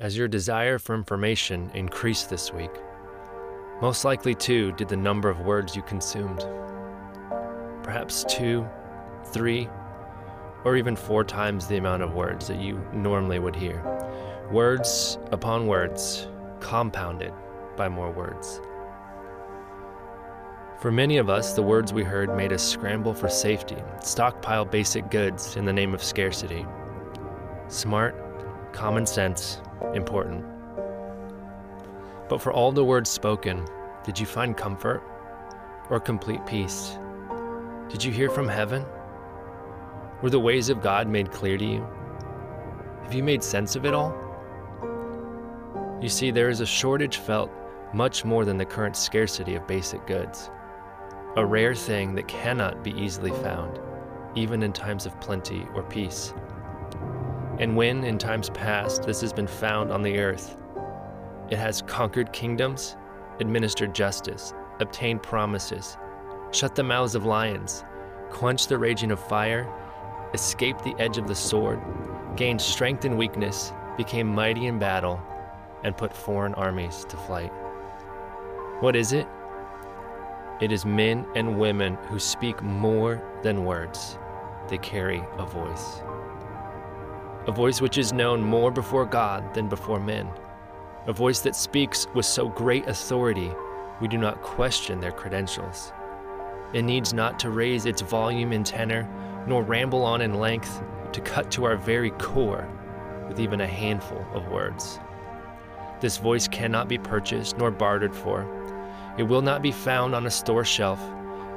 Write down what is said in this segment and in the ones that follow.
As your desire for information increased this week, most likely too did the number of words you consumed. Perhaps two, three, or even four times the amount of words that you normally would hear. Words upon words, compounded by more words. For many of us, the words we heard made us scramble for safety, stockpile basic goods in the name of scarcity. Smart, common sense, important. But for all the words spoken, did you find comfort or complete peace? Did you hear from heaven? Were the ways of God made clear to you? Have you made sense of it all? You see, there is a shortage felt much more than the current scarcity of basic goods, a rare thing that cannot be easily found, even in times of plenty or peace. And when, in times past, this has been found on the earth, it has conquered kingdoms, administered justice, obtained promises, shut the mouths of lions, quenched the raging of fire, escaped the edge of the sword, gained strength in weakness, became mighty in battle, and put foreign armies to flight. What is it? It is men and women who speak more than words. They carry a voice a voice which is known more before God than before men, a voice that speaks with so great authority we do not question their credentials. It needs not to raise its volume and tenor, nor ramble on in length, to cut to our very core with even a handful of words. This voice cannot be purchased nor bartered for. It will not be found on a store shelf,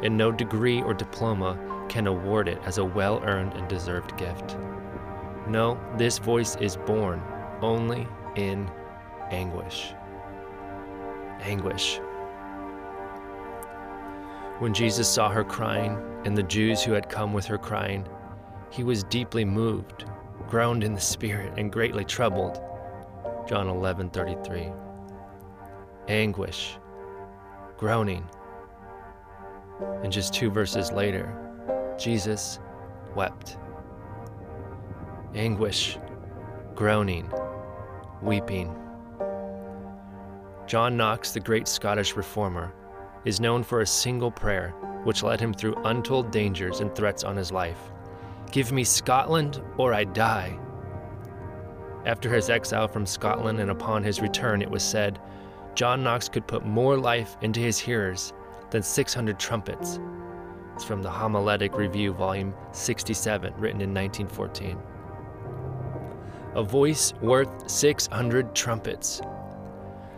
and no degree or diploma can award it as a well earned and deserved gift. No, this voice is born only in anguish. Anguish. When Jesus saw her crying, and the Jews who had come with her crying, he was deeply moved, groaned in the spirit, and greatly troubled. John 11:33. Anguish, groaning. And just two verses later, Jesus wept anguish, groaning, weeping. John Knox, the great Scottish reformer, is known for a single prayer which led him through untold dangers and threats on his life Give me Scotland or I die. After his exile from Scotland and upon his return, it was said, John Knox could put more life into his hearers than 600 trumpets. It's from the Homiletic Review, volume 67, written in 1914 a voice worth 600 trumpets.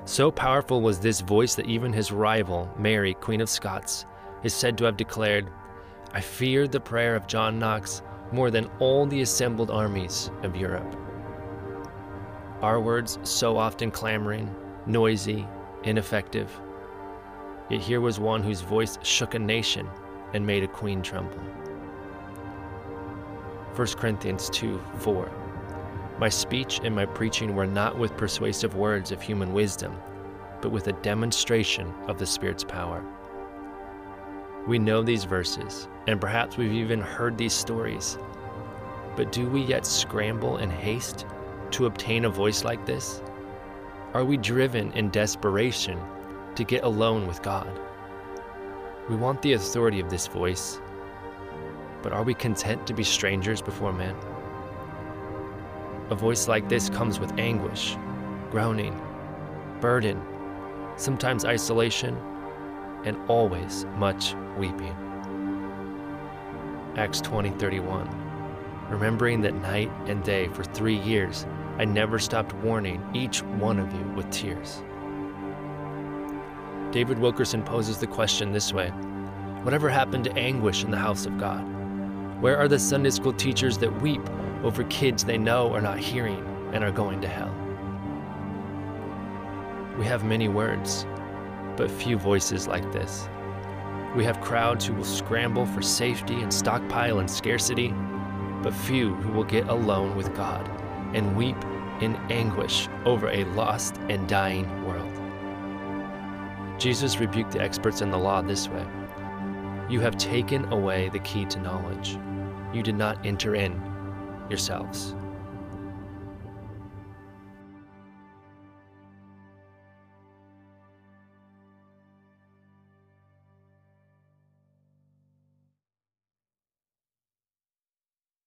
So powerful was this voice that even his rival, Mary, Queen of Scots, is said to have declared, I feared the prayer of John Knox more than all the assembled armies of Europe. Our words so often clamoring, noisy, ineffective. Yet here was one whose voice shook a nation and made a queen tremble. 1 Corinthians 2 4. My speech and my preaching were not with persuasive words of human wisdom, but with a demonstration of the Spirit's power. We know these verses, and perhaps we've even heard these stories. But do we yet scramble in haste to obtain a voice like this? Are we driven in desperation to get alone with God? We want the authority of this voice, but are we content to be strangers before men? A voice like this comes with anguish, groaning, burden, sometimes isolation, and always much weeping. Acts 20:31. Remembering that night and day for 3 years I never stopped warning each one of you with tears. David Wilkerson poses the question this way Whatever happened to anguish in the house of God? Where are the Sunday school teachers that weep over kids they know are not hearing and are going to hell. We have many words, but few voices like this. We have crowds who will scramble for safety and stockpile and scarcity, but few who will get alone with God and weep in anguish over a lost and dying world. Jesus rebuked the experts in the law this way You have taken away the key to knowledge. You did not enter in yourselves.